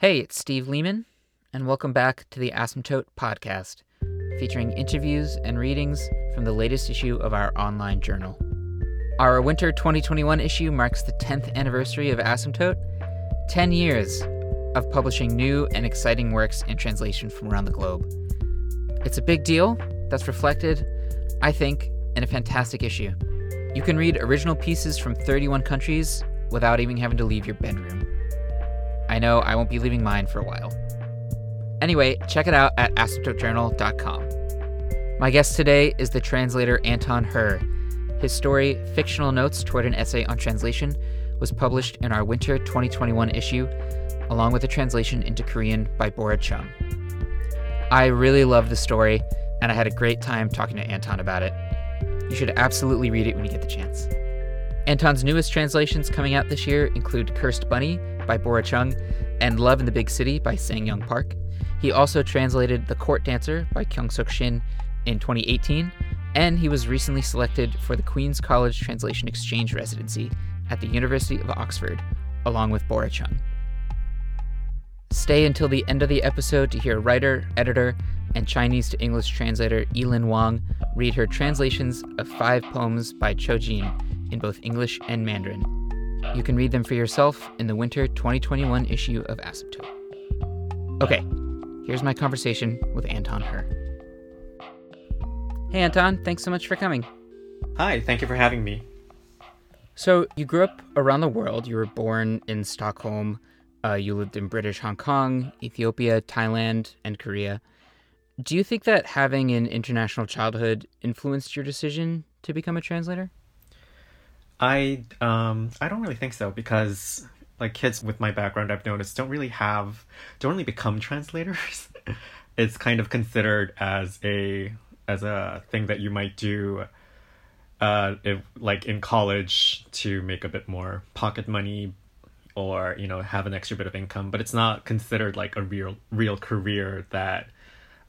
Hey, it's Steve Lehman, and welcome back to the Asymptote podcast, featuring interviews and readings from the latest issue of our online journal. Our winter 2021 issue marks the 10th anniversary of Asymptote, 10 years of publishing new and exciting works in translation from around the globe. It's a big deal that's reflected, I think, in a fantastic issue. You can read original pieces from 31 countries without even having to leave your bedroom. I know I won't be leaving mine for a while. Anyway, check it out at asymptotejournal.com. My guest today is the translator Anton Hur. His story, Fictional Notes Toward an Essay on Translation, was published in our winter 2021 issue, along with a translation into Korean by Bora Chung. I really love the story, and I had a great time talking to Anton about it. You should absolutely read it when you get the chance. Anton's newest translations coming out this year include Cursed Bunny by Bora Chung and Love in the Big City by Sang Young Park. He also translated The Court Dancer by Kyung Suk Shin in 2018, and he was recently selected for the Queen's College Translation Exchange residency at the University of Oxford, along with Bora Chung. Stay until the end of the episode to hear writer, editor, and Chinese to English translator Elin Wang read her translations of five poems by Qiu Jin in both English and Mandarin. You can read them for yourself in the winter 2021 issue of Asymptote. Okay, here's my conversation with Anton Hur. Hey Anton, thanks so much for coming. Hi, thank you for having me. So, you grew up around the world. You were born in Stockholm. Uh, you lived in British Hong Kong, Ethiopia, Thailand, and Korea. Do you think that having an international childhood influenced your decision to become a translator? I um I don't really think so because like kids with my background I've noticed don't really have don't really become translators. it's kind of considered as a as a thing that you might do uh if like in college to make a bit more pocket money or you know have an extra bit of income but it's not considered like a real real career that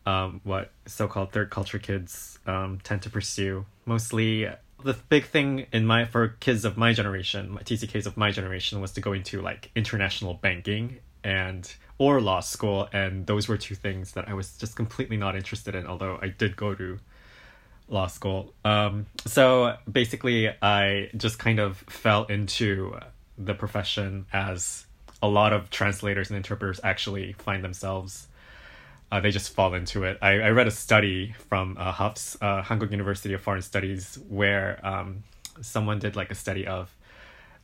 um what so-called third culture kids um tend to pursue mostly the big thing in my for kids of my generation, my TCKs of my generation, was to go into like international banking and or law school, and those were two things that I was just completely not interested in. Although I did go to law school, um, so basically I just kind of fell into the profession as a lot of translators and interpreters actually find themselves uh, they just fall into it. I, I read a study from uh, HUFS, uh, Hankuk University of Foreign Studies, where um, someone did like a study of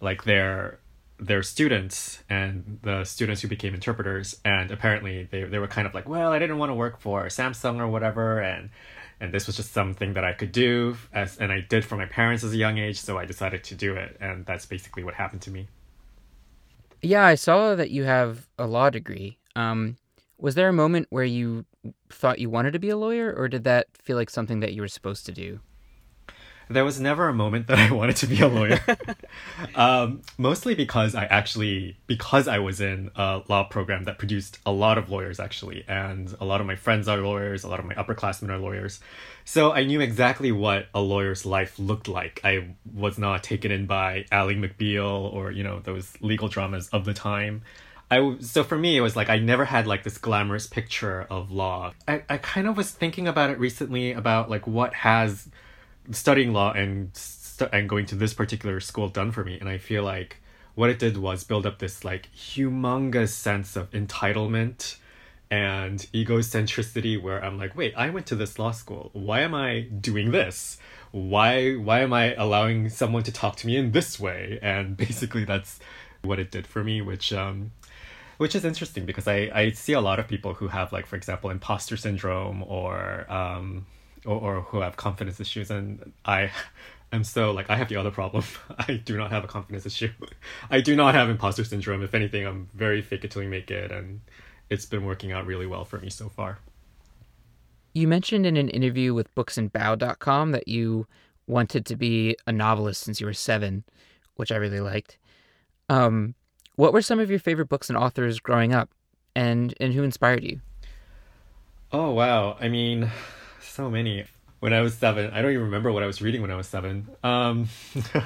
like their their students and the students who became interpreters, and apparently they they were kind of like, well, I didn't want to work for Samsung or whatever, and and this was just something that I could do as and I did for my parents as a young age, so I decided to do it, and that's basically what happened to me. Yeah, I saw that you have a law degree. Um, was there a moment where you thought you wanted to be a lawyer, or did that feel like something that you were supposed to do? There was never a moment that I wanted to be a lawyer. um, mostly because I actually, because I was in a law program that produced a lot of lawyers actually, and a lot of my friends are lawyers, a lot of my upperclassmen are lawyers. So I knew exactly what a lawyer's life looked like. I was not taken in by Ally McBeal or, you know, those legal dramas of the time. I so for me it was like I never had like this glamorous picture of law. I, I kind of was thinking about it recently about like what has studying law and and going to this particular school done for me and I feel like what it did was build up this like humongous sense of entitlement and egocentricity where I'm like, wait, I went to this law school. Why am I doing this? Why why am I allowing someone to talk to me in this way? And basically that's what it did for me, which um which is interesting because I, I see a lot of people who have like for example imposter syndrome or um or, or who have confidence issues and I am so like I have the other problem. I do not have a confidence issue. I do not have imposter syndrome. If anything, I'm very fake it till you make it and it's been working out really well for me so far. You mentioned in an interview with booksandbao.com that you wanted to be a novelist since you were seven, which I really liked. Um, what were some of your favorite books and authors growing up, and and who inspired you? Oh wow! I mean, so many. When I was seven, I don't even remember what I was reading when I was seven. Um,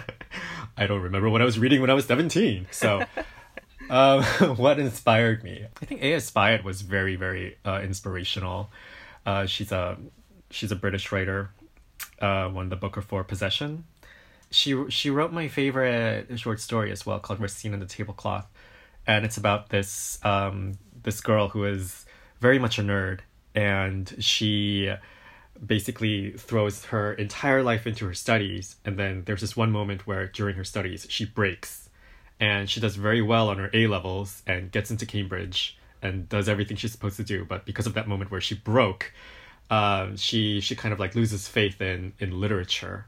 I don't remember what I was reading when I was seventeen. So, um, what inspired me? I think A.S. Byatt was very, very uh, inspirational. Uh, she's a she's a British writer. Uh, won the Booker for Possession. She she wrote my favorite short story as well called Racine and the Tablecloth, and it's about this um, this girl who is very much a nerd, and she basically throws her entire life into her studies, and then there's this one moment where during her studies she breaks, and she does very well on her A levels and gets into Cambridge and does everything she's supposed to do, but because of that moment where she broke, uh, she she kind of like loses faith in in literature.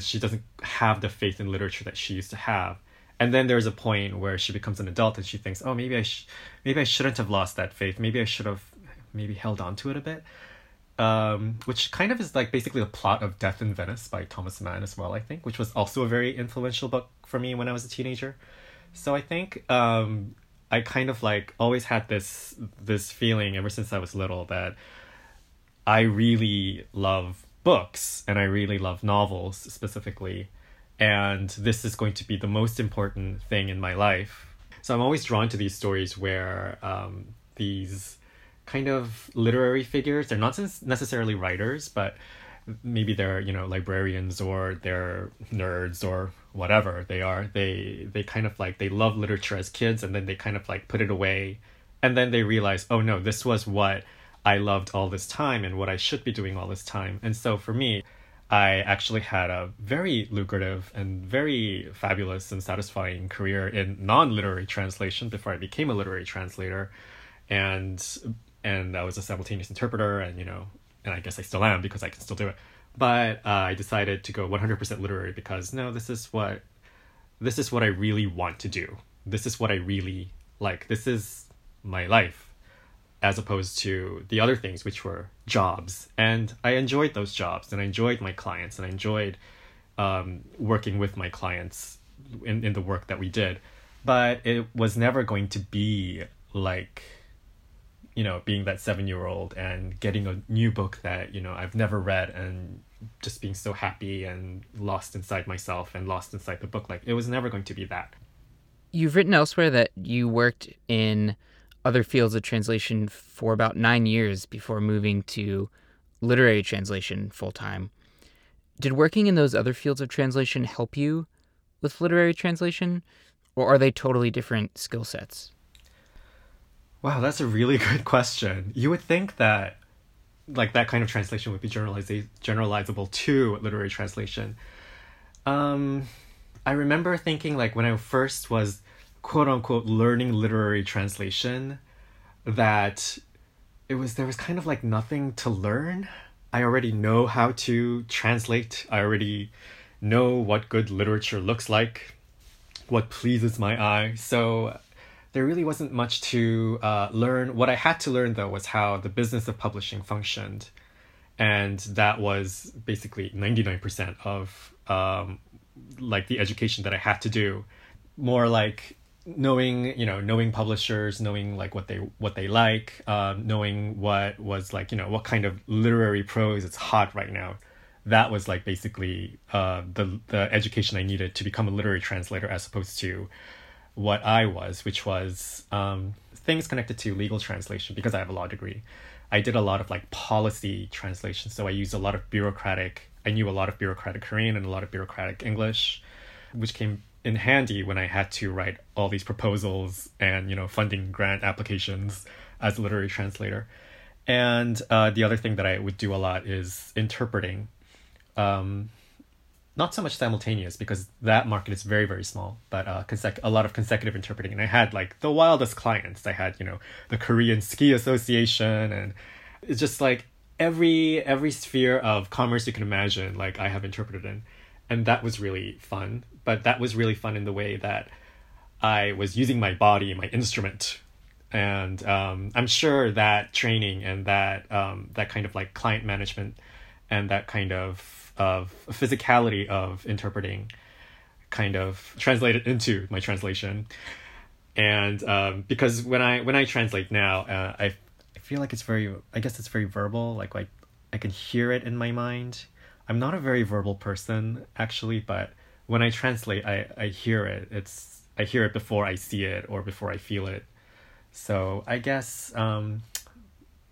She doesn't have the faith in literature that she used to have. And then there's a point where she becomes an adult and she thinks oh maybe i sh- maybe i shouldn't have lost that faith. Maybe i should have maybe held on to it a bit. Um, which kind of is like basically the plot of death in venice by thomas mann as well i think which was also a very influential book for me when i was a teenager. So i think um, i kind of like always had this this feeling ever since i was little that i really love books and i really love novels specifically and this is going to be the most important thing in my life. So I'm always drawn to these stories where um, these kind of literary figures, they're not necessarily writers, but maybe they're you know librarians or they're nerds or whatever they are they they kind of like they love literature as kids and then they kind of like put it away and then they realize oh no this was what i loved all this time and what i should be doing all this time and so for me I actually had a very lucrative and very fabulous and satisfying career in non-literary translation before I became a literary translator, and and I was a simultaneous interpreter, and you know, and I guess I still am because I can still do it. But uh, I decided to go 100% literary because no, this is what this is what I really want to do. This is what I really like. This is my life as opposed to the other things which were jobs. And i enjoyed those jobs and i enjoyed my clients and i enjoyed um, working with my clients in, in the work that we did. But it was never going to be like you know being that seven year old and getting a new book that you know i've never read and just being so happy and lost inside myself and lost inside the book. Like it was never going to be that. You've written elsewhere that you worked in other fields of translation for about nine years before moving to literary translation full time. Did working in those other fields of translation help you with literary translation, or are they totally different skill sets? Wow, that's a really good question. You would think that like that kind of translation would be generaliza- generalizable to literary translation. Um, I remember thinking like when I first was quote unquote learning literary translation that it was there was kind of like nothing to learn. I already know how to translate. I already know what good literature looks like, what pleases my eye. So there really wasn't much to uh, learn. What I had to learn though was how the business of publishing functioned, and that was basically ninety nine percent of um, like the education that I had to do. More like knowing you know knowing publishers knowing like what they what they like um, knowing what was like you know what kind of literary prose it's hot right now. That was like basically uh, the the education I needed to become a literary translator as opposed to what I was which was um, things connected to legal translation because I have a law degree. I did a lot of like policy translation so I used a lot of bureaucratic I knew a lot of bureaucratic Korean and a lot of bureaucratic English which came in handy when I had to write all these proposals and you know funding grant applications as a literary translator. And uh, the other thing that I would do a lot is interpreting. Um, not so much simultaneous because that market is very very small, but uh, consec- a lot of consecutive interpreting. And I had like the wildest clients. I had you know the Korean Ski Association, and it's just like every every sphere of commerce you can imagine. Like I have interpreted in, and that was really fun but that was really fun in the way that I was using my body, my instrument, and um, I'm sure that training and that um, that kind of like client management and that kind of of physicality of interpreting kind of translated into my translation. And um, because when I when I translate now uh, I I feel like it's very I guess it's very verbal like like I can hear it in my mind. I'm not a very verbal person actually but when I translate, I, I hear it. It's I hear it before I see it or before I feel it. So I guess um,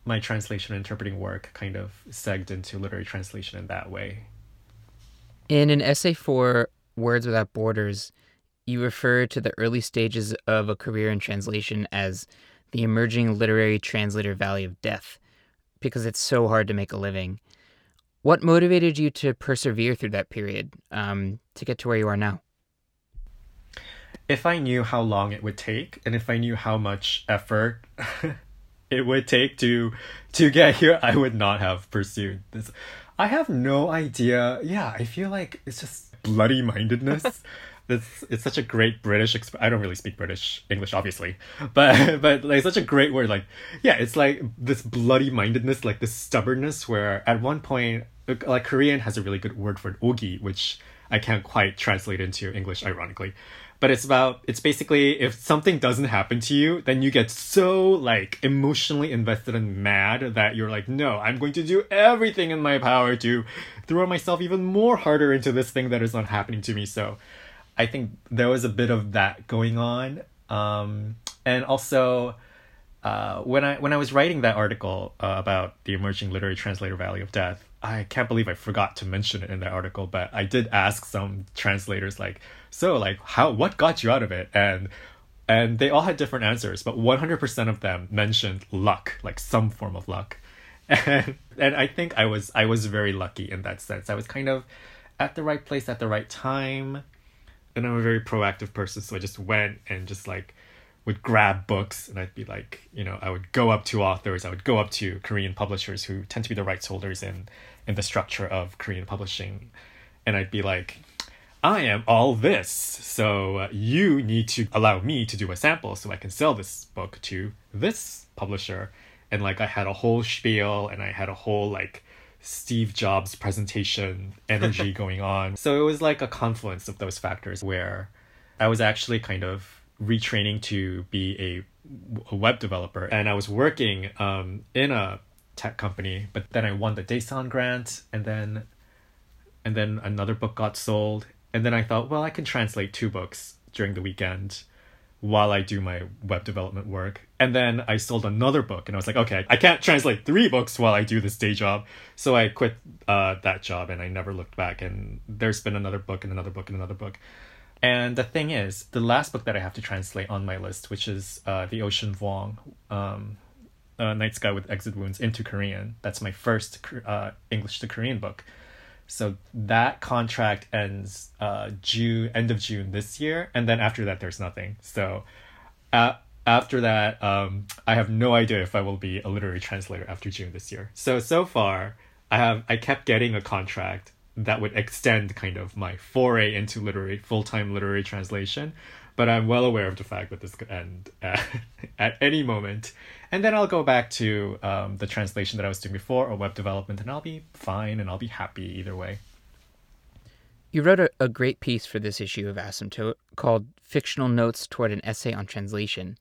my translation and interpreting work kind of segged into literary translation in that way. In an essay for Words Without Borders, you refer to the early stages of a career in translation as the emerging literary translator valley of death because it's so hard to make a living. What motivated you to persevere through that period um, to get to where you are now? If I knew how long it would take, and if I knew how much effort it would take to to get here, I would not have pursued this. I have no idea. Yeah, I feel like it's just bloody mindedness. it's it's such a great British. Exp- I don't really speak British English, obviously, but but like such a great word. Like yeah, it's like this bloody mindedness, like this stubbornness. Where at one point, like Korean has a really good word for it, ogi, which I can't quite translate into English, ironically. But it's about it's basically if something doesn't happen to you then you get so like emotionally invested and mad that you're like no i'm going to do everything in my power to throw myself even more harder into this thing that is not happening to me. So i think there was a bit of that going on. Um, and also uh, when I when I was writing that article uh, about the emerging literary translator valley of death, I can't believe I forgot to mention it in that article, but I did ask some translators like, so like how what got you out of it? And and they all had different answers, but 100% of them mentioned luck, like some form of luck. And and I think I was I was very lucky in that sense. I was kind of at the right place at the right time. And I'm a very proactive person, so I just went and just like would grab books and I'd be like, you know, I would go up to authors, I would go up to Korean publishers who tend to be the rights holders in in the structure of Korean publishing, and I'd be like, I am all this, so uh, you need to allow me to do a sample so I can sell this book to this publisher, and like I had a whole spiel and I had a whole like Steve Jobs presentation energy going on. So it was like a confluence of those factors where I was actually kind of retraining to be a, a web developer and I was working um, in a tech company but then I won the Daesan grant and then and then another book got sold and then I thought well I can translate two books during the weekend while I do my web development work. And then I sold another book and I was like, okay, I can't translate three books while I do this day job. So I quit uh, that job and I never looked back. And there's been another book and another book and another book. And the thing is, the last book that I have to translate on my list, which is uh, The Ocean Vuong, um, uh, Night Sky with Exit Wounds into Korean. That's my first uh, English to Korean book. So that contract ends uh, June, end of June this year, and then after that, there's nothing. So uh, after that, um, I have no idea if I will be a literary translator after June this year. So so far, I have I kept getting a contract that would extend kind of my foray into literary full-time literary translation. But i'm well aware of the fact that this could end at, at any moment. And then i'll go back to um, the translation that i was doing before or web development and i'll be fine and i'll be happy either way. You wrote a, a great piece for this issue of asymptote called fictional notes toward an essay on translation.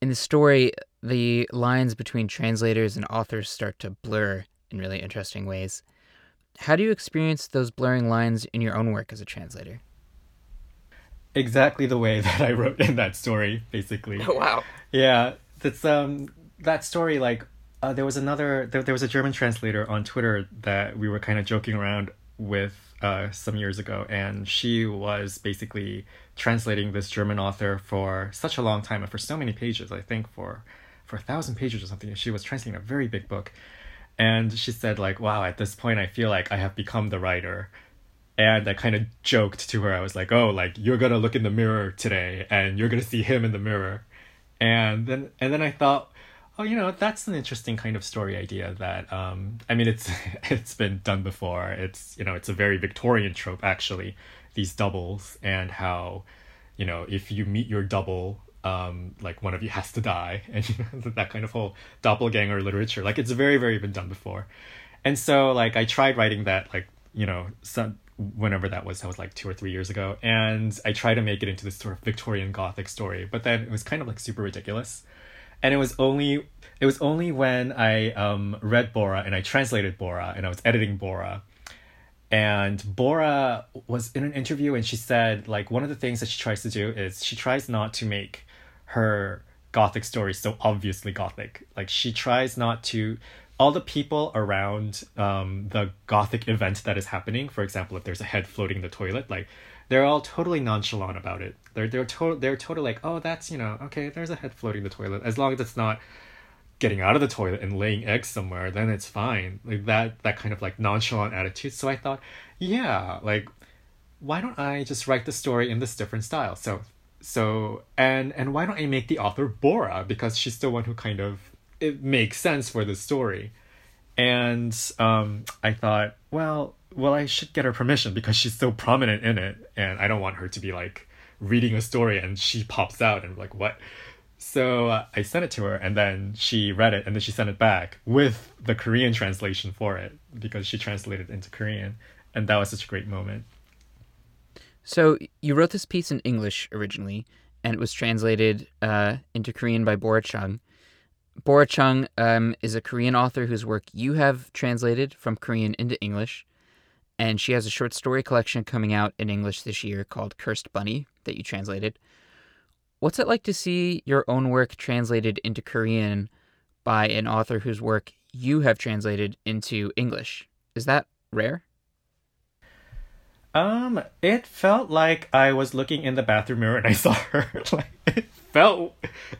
In the story the lines between translators and authors start to blur in really interesting ways how do you experience those blurring lines in your own work as a translator? Exactly the way that I wrote in that story, basically. Oh, wow. Yeah, that's um that story like uh, there was another there, there was a German translator on Twitter that we were kind of joking around with uh, some years ago, and she was basically translating this German author for such a long time and for so many pages. I think for for a thousand pages or something. She was translating a very big book, and she said like wow at this point i feel like i have become the writer. And i kind of joked to her. I was like oh like you're gonna look in the mirror today and you're gonna see him in the mirror. And then and then i thought oh you know that's an interesting kind of story idea that um i mean it's it's been done before. It's you know it's a very victorian trope actually these doubles and how you know if you meet your double um, like one of you has to die and that kind of whole doppelganger literature. Like it's very very been done before. And so like i tried writing that like you know some whenever that was that was like two or three years ago and i tried to make it into this sort of victorian gothic story but then it was kind of like super ridiculous. And it was only it was only when i um, read bora and i translated bora and i was editing bora. And Bora was in an interview and she said, like, one of the things that she tries to do is she tries not to make her gothic stories so obviously gothic. Like, she tries not to. All the people around um, the gothic event that is happening, for example, if there's a head floating in the toilet, like, they're all totally nonchalant about it. They're they're to- they're totally like, oh, that's you know, okay, there's a head floating in the toilet. As long as it's not getting out of the toilet and laying eggs somewhere, then it's fine. Like that that kind of like nonchalant attitude. So I thought, yeah, like why don't I just write the story in this different style? So so and and why don't I make the author Bora because she's the one who kind of it makes sense for the story. And um I thought, well, well I should get her permission because she's so prominent in it and I don't want her to be like reading a story and she pops out and like what so uh, I sent it to her, and then she read it, and then she sent it back with the Korean translation for it because she translated it into Korean, and that was such a great moment. So you wrote this piece in English originally, and it was translated uh, into Korean by Bora Chung. Bora Chung um, is a Korean author whose work you have translated from Korean into English, and she has a short story collection coming out in English this year called Cursed Bunny that you translated. What's it like to see your own work translated into Korean by an author whose work you have translated into English? Is that rare? Um, it felt like I was looking in the bathroom mirror and I saw her. like it felt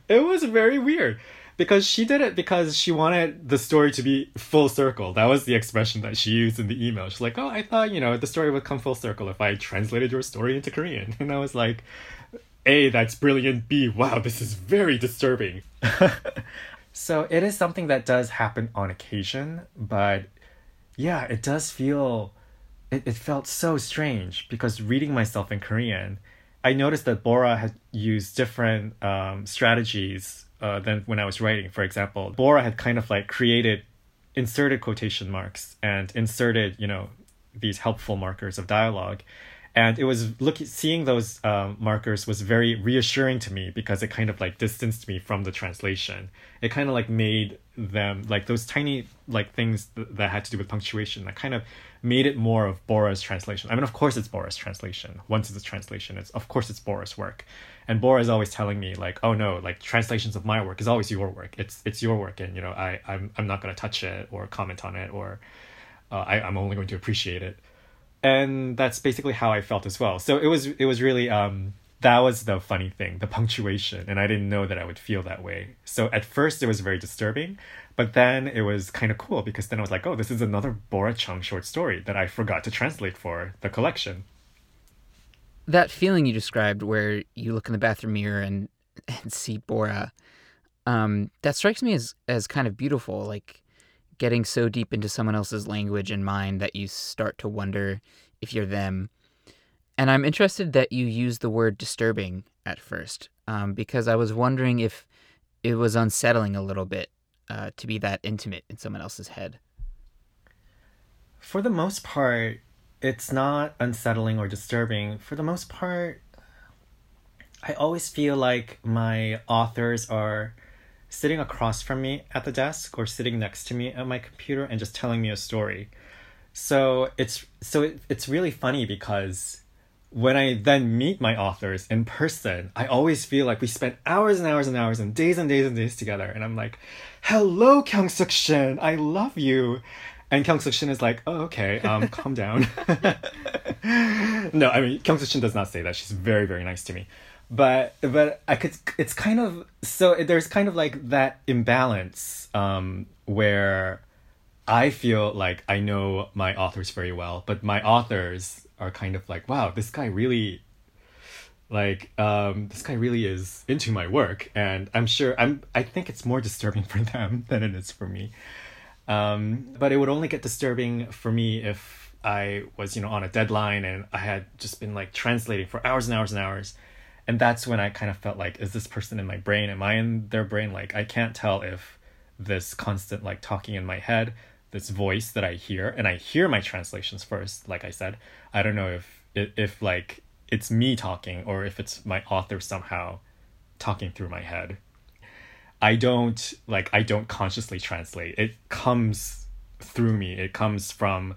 it was very weird because she did it because she wanted the story to be full circle. That was the expression that she used in the email. She's like, "Oh, I thought, you know, the story would come full circle if I translated your story into Korean." And I was like, a, that's brilliant. B, wow, this is very disturbing. so it is something that does happen on occasion, but yeah, it does feel, it, it felt so strange because reading myself in Korean, I noticed that Bora had used different um, strategies uh, than when I was writing. For example, Bora had kind of like created, inserted quotation marks and inserted, you know, these helpful markers of dialogue and it was looking seeing those um, markers was very reassuring to me because it kind of like distanced me from the translation it kind of like made them like those tiny like things th- that had to do with punctuation that kind of made it more of bora's translation. I mean of course it's bora's translation. Once it's a translation it's of course it's bora's work. And bora is always telling me like oh no like translations of my work is always your work. It's it's your work and you know i i'm, I'm not to touch it or comment on it or uh, I, i'm only going to appreciate it. And that's basically how I felt as well. So it was it was really um that was the funny thing, the punctuation, and I didn't know that I would feel that way. So at first it was very disturbing, but then it was kind of cool because then I was like, oh, this is another Bora Chung short story that I forgot to translate for the collection. That feeling you described, where you look in the bathroom mirror and and see Bora, um, that strikes me as as kind of beautiful. Like getting so deep into someone else's language and mind that you start to wonder if you're them. And I'm interested that you use the word disturbing at first, um, because I was wondering if it was unsettling a little bit uh, to be that intimate in someone else's head. For the most part, it's not unsettling or disturbing. For the most part, I always feel like my authors are sitting across from me at the desk or sitting next to me at my computer and just telling me a story. So it's so it, it's really funny because when I then meet my authors in person, I always feel like we spent hours and hours and hours and days and days and days together. And I'm like, hello, Kyung Suk Shin, I love you. And Kyung Suk Shin is like, oh, okay, um, calm down. no, I mean, Kyung Suk Shin does not say that. She's very, very nice to me but but I could it's kind of so there's kind of like that imbalance um where I feel like I know my authors very well, but my authors are kind of like, wow, this guy really like um this guy really is into my work and I'm sure I'm I think it's more disturbing for them than it is for me. Um but it would only get disturbing for me if I was, you know, on a deadline and I had just been like translating for hours and hours and hours and that's when I kind of felt like, is this person in my brain? Am I in their brain? Like, I can't tell if this constant like talking in my head, this voice that I hear, and I hear my translations first. Like I said, I don't know if if, like it's me talking or if it's my author somehow talking through my head. I don't like I don't consciously translate. It comes through me. It comes from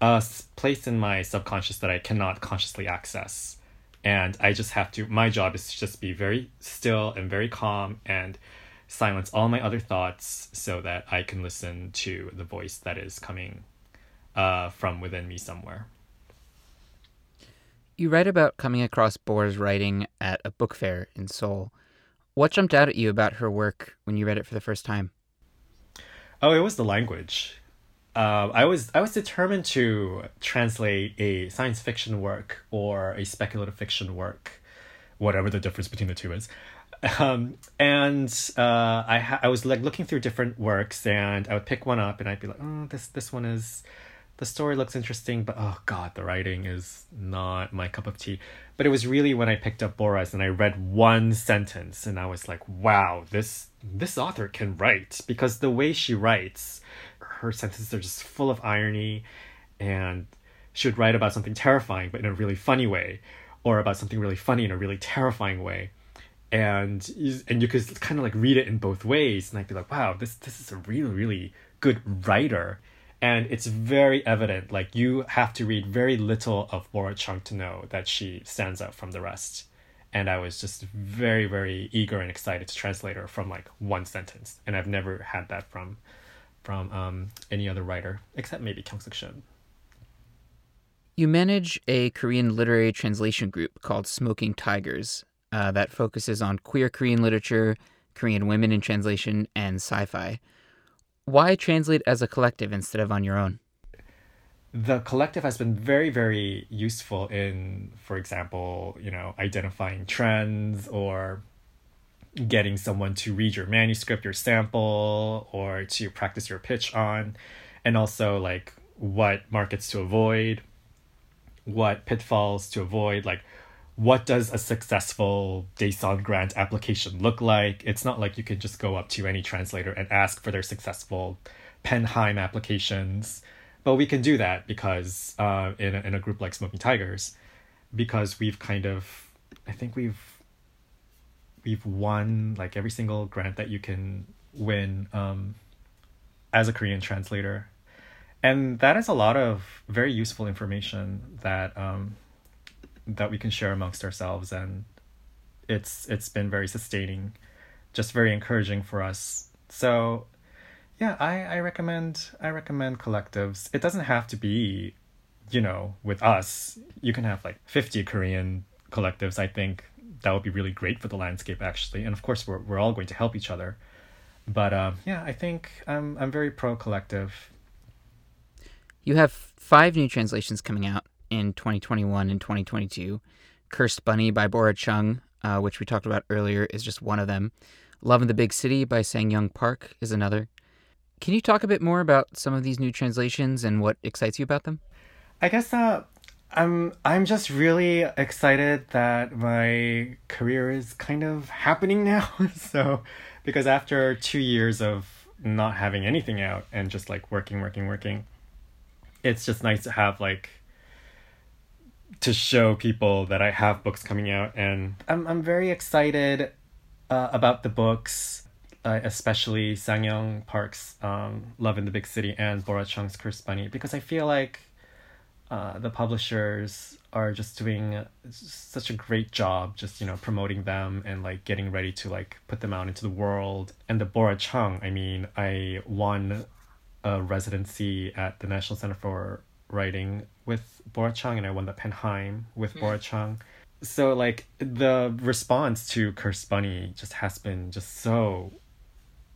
a place in my subconscious that I cannot consciously access. And I just have to, my job is to just be very still and very calm and silence all my other thoughts so that I can listen to the voice that is coming uh, from within me somewhere. You write about coming across Bora's writing at a book fair in Seoul. What jumped out at you about her work when you read it for the first time? Oh, it was the language. Uh, I was I was determined to translate a science fiction work or a speculative fiction work, whatever the difference between the two is. Um, and uh, I ha- I was like looking through different works, and I would pick one up, and I'd be like, oh, this this one is the story looks interesting, but oh god, the writing is not my cup of tea. But it was really when I picked up Bora's and I read one sentence and I was like, wow, this this author can write because the way she writes, her sentences are just full of irony and she would write about something terrifying but in a really funny way or about something really funny in a really terrifying way and and you could kind of like read it in both ways and I'd be like wow this this is a really really good writer. And it's very evident like you have to read very little of Bora Chung to know that she stands out from the rest. And I was just very very eager and excited to translate her from like one sentence and I've never had that from from um, any other writer except maybe Kyung Suk Shin. You manage a Korean literary translation group called Smoking Tigers uh, that focuses on queer Korean literature, Korean women in translation, and sci-fi why translate as a collective instead of on your own? The collective has been very, very useful in, for example, you know, identifying trends or getting someone to read your manuscript, your sample, or to practice your pitch on, and also like what markets to avoid, what pitfalls to avoid, like what does a successful Daesan grant application look like? It's not like you can just go up to any translator and ask for their successful PEN/Heim applications. But we can do that because uh, in, a, in a group like Smoking Tigers, because we've kind of, I think we've we've won like every single grant that you can win um, as a Korean translator. And that is a lot of very useful information that um, that we can share amongst ourselves and it's it's been very sustaining just very encouraging for us. So yeah i i recommend i recommend collectives. It doesn't have to be you know with us. You can have like 50 korean collectives i think. That would be really great for the landscape actually. And of course we're, we're all going to help each other. But um, yeah i think i'm i'm very pro collective you have five new translations coming out in 2021 and 2022. Cursed Bunny by Bora Chung, uh, which we talked about earlier, is just one of them. Love in the Big City by Sang Young Park is another. Can you talk a bit more about some of these new translations and what excites you about them? I guess uh, I'm I'm just really excited that my career is kind of happening now. so because after two years of not having anything out and just like working, working, working, it's just nice to have like to show people that I have books coming out, and I'm I'm very excited uh, about the books, uh, especially Sang Park's um, Love in the Big City and Bora Chung's Cursed Bunny, because I feel like uh, the publishers are just doing such a great job, just you know promoting them and like getting ready to like put them out into the world. And the Bora Chung, I mean, I won a residency at the National Center for Writing with Bora Chung and I won the PEN/Heim with mm. Bora Chung. So like the response to Cursed Bunny just has been just so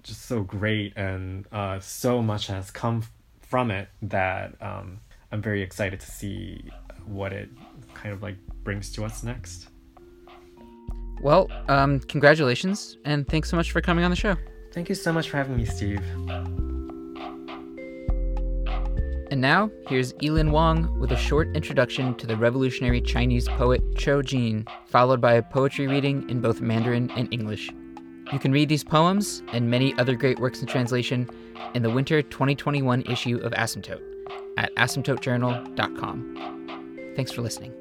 just so great and uh, so much has come from it that um, I'm very excited to see what it kind of like brings to us next. Well, um, congratulations and thanks so much for coming on the show. Thank you so much for having me, Steve. And now, here's Elin Wong with a short introduction to the revolutionary Chinese poet Qiu Jin, followed by a poetry reading in both Mandarin and English. You can read these poems and many other great works in translation in the winter 2021 issue of Asymptote at asymptotejournal.com. Thanks for listening.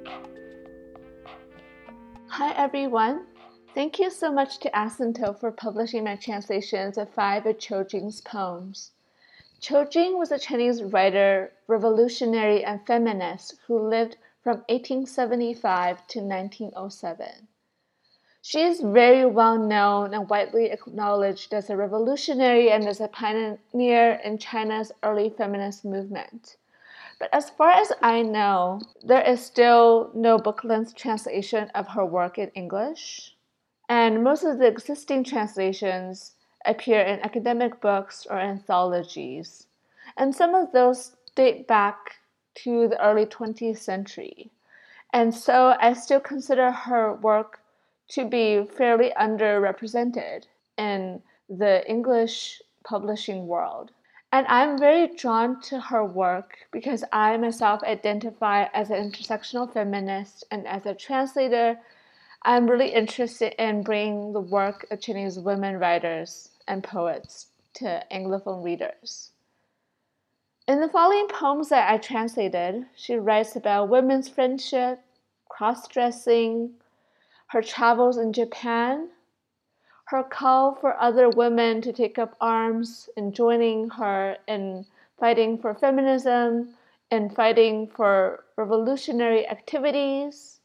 Hi, everyone. Thank you so much to Asymptote for publishing my translations of five of Qiu Jin's poems. Qiu Jin was a Chinese writer, revolutionary, and feminist who lived from 1875 to 1907. She is very well known and widely acknowledged as a revolutionary and as a pioneer in China's early feminist movement. But as far as I know, there is still no book length translation of her work in English, and most of the existing translations appear in academic books or anthologies, and some of those date back to the early 20th century. And so I still consider her work to be fairly underrepresented in the English publishing world. And I'm very drawn to her work because I myself identify as an intersectional feminist and as a translator. I'm really interested in bringing the work of Chinese women writers and poets to Anglophone readers. In the following poems that I translated, she writes about women's friendship, cross dressing, her travels in Japan, her call for other women to take up arms and joining her in fighting for feminism and fighting for revolutionary activities,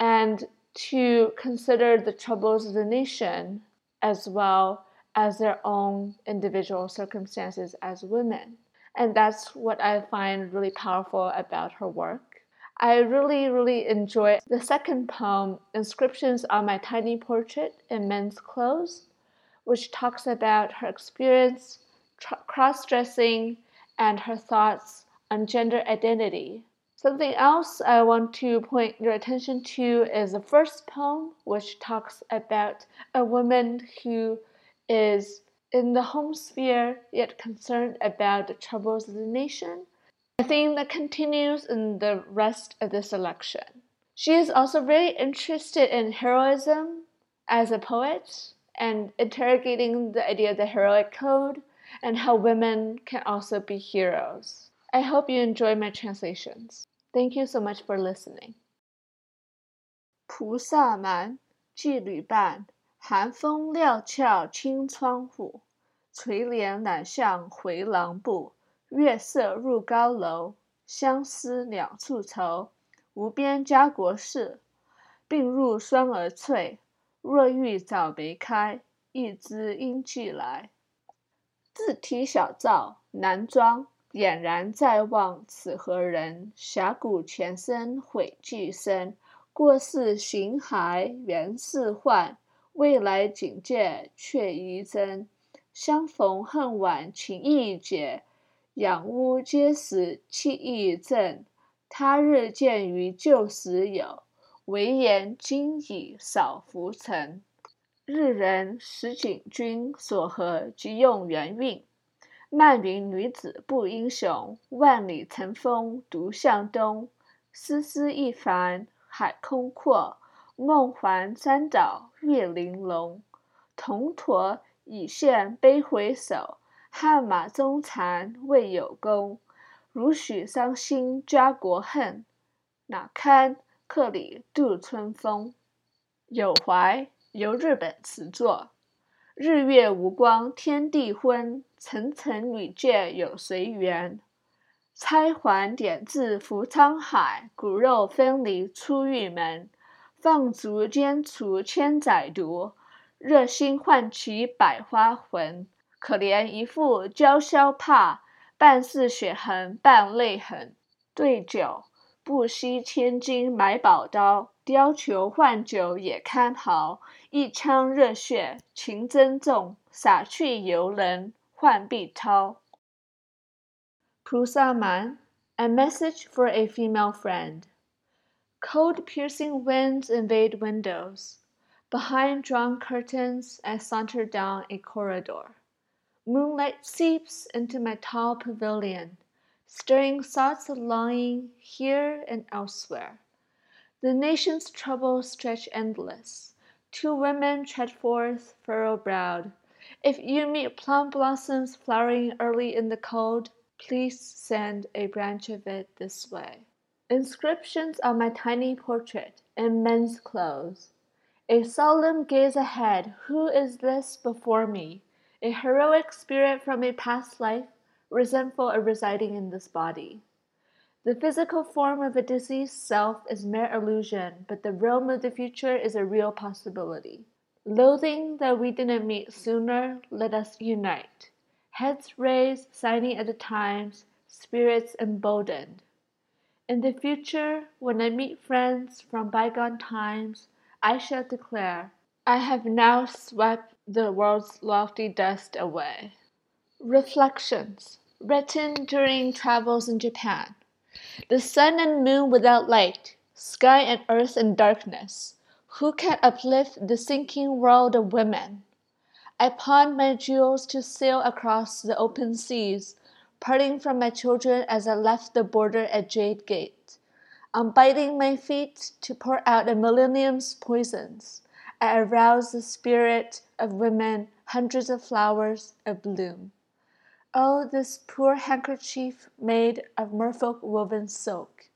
and to consider the troubles of the nation as well as their own individual circumstances as women. And that's what I find really powerful about her work. I really, really enjoy the second poem, Inscriptions on My Tiny Portrait in Men's Clothes, which talks about her experience cross dressing and her thoughts on gender identity. Something else I want to point your attention to is the first poem, which talks about a woman who is in the home sphere yet concerned about the troubles of the nation a theme that continues in the rest of the selection. She is also very interested in heroism as a poet and interrogating the idea of the heroic code and how women can also be heroes. I hope you enjoy my translations. Thank you so much for listening. 菩萨蛮，寄旅伴，寒风料峭清窗户，垂帘懒向回廊步。月色入高楼，相思两处愁。无边家国事，病入双儿翠。若遇早梅开，一枝应俱来。自提小灶难装，俨然在望此何人？峡谷前身悔俱深，过世寻骸原是幻。未来警戒却疑真，相逢恨晚情意结。养屋皆识气亦正，他日见于旧时有，唯言今已少浮沉。日人识景君所合即用元韵。漫云女子不英雄，万里乘风独向东。丝丝一帆海空阔，梦还三岛月玲珑。铜驼已现悲回首。汉马中残未有功，如许伤心家国恨，哪堪客里度春风？有怀由日本词作。日月无光天地昏，层层女眷有谁缘？钗环点字浮沧海，骨肉分离出玉门。放逐兼除千载毒，热心唤起百花魂。可怜一副娇羞怕，半是血痕半泪痕。对酒不惜千金买宝刀，貂裘换酒也堪豪。一腔热血情珍重，洒去犹能换碧涛。Pusaman, a message for a female friend. Cold piercing winds invade windows. Behind drawn curtains, I saunter down a corridor. Moonlight seeps into my tall pavilion stirring thoughts of longing here and elsewhere. The nation's troubles stretch endless. Two women tread forth, furrow browed. If you meet plum blossoms flowering early in the cold, please send a branch of it this way. Inscriptions on my tiny portrait in men's clothes. A solemn gaze ahead. Who is this before me? a heroic spirit from a past life, resentful of residing in this body. The physical form of a diseased self is mere illusion, but the realm of the future is a real possibility. Loathing that we didn't meet sooner, let us unite. Heads raised, signing at the times, spirits emboldened. In the future, when I meet friends from bygone times, I shall declare, I have now swept the world's lofty dust away. Reflections written during travels in Japan. The sun and moon without light, sky and earth in darkness. Who can uplift the sinking world of women? I pawned my jewels to sail across the open seas, parting from my children as I left the border at Jade Gate. I'm biting my feet to pour out a millennium's poisons, I arouse the spirit of women, hundreds of flowers abloom. Oh, this poor handkerchief made of merfolk woven silk,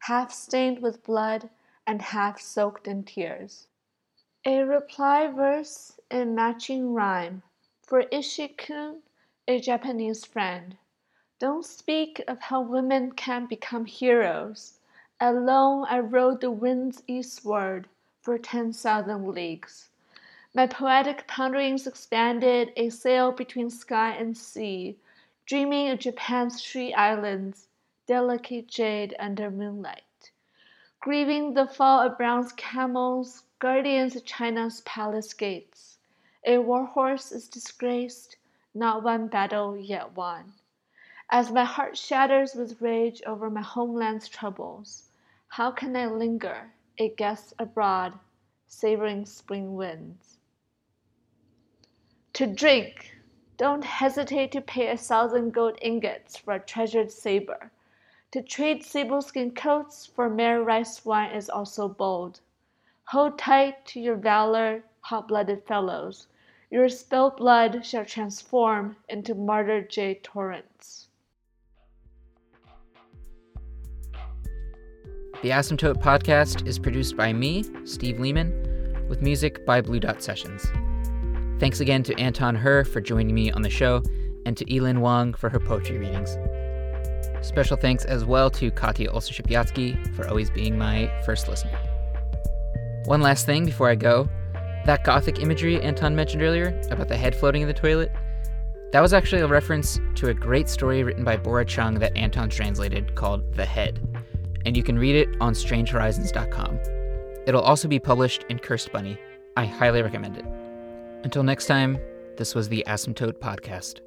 half stained with blood and half soaked in tears. A reply verse in matching rhyme for Ishikun, a Japanese friend. Don't speak of how women can become heroes. Alone I rode the winds eastward for ten thousand leagues. My poetic ponderings expanded a sail between sky and sea, dreaming of Japan's tree islands, delicate jade under moonlight grieving the fall of Brown's camels, guardians of China's palace gates. A war horse is disgraced, not one battle yet won. As my heart shatters with rage over my homeland's troubles, how can I linger, a guest abroad, savoring spring winds? To drink, don't hesitate to pay a thousand gold ingots for a treasured saber to trade sable skin coats for mere rice wine is also bold. Hold tight to your valor, hot blooded fellows. Your spilled blood shall transform into martyr jade torrents. The Asymptote podcast is produced by me, Steve Lehman, with music by Blue Dot Sessions. Thanks again to Anton Hur for joining me on the show, and to Elin Wang for her poetry readings. Special thanks as well to Katya Olsashipiatsky for always being my first listener. One last thing before I go that gothic imagery Anton mentioned earlier about the head floating in the toilet, that was actually a reference to a great story written by Bora Chung that Anton translated called The Head, and you can read it on strangehorizons.com. It'll also be published in Cursed Bunny. I highly recommend it. Until next time, this was the Asymptote Podcast.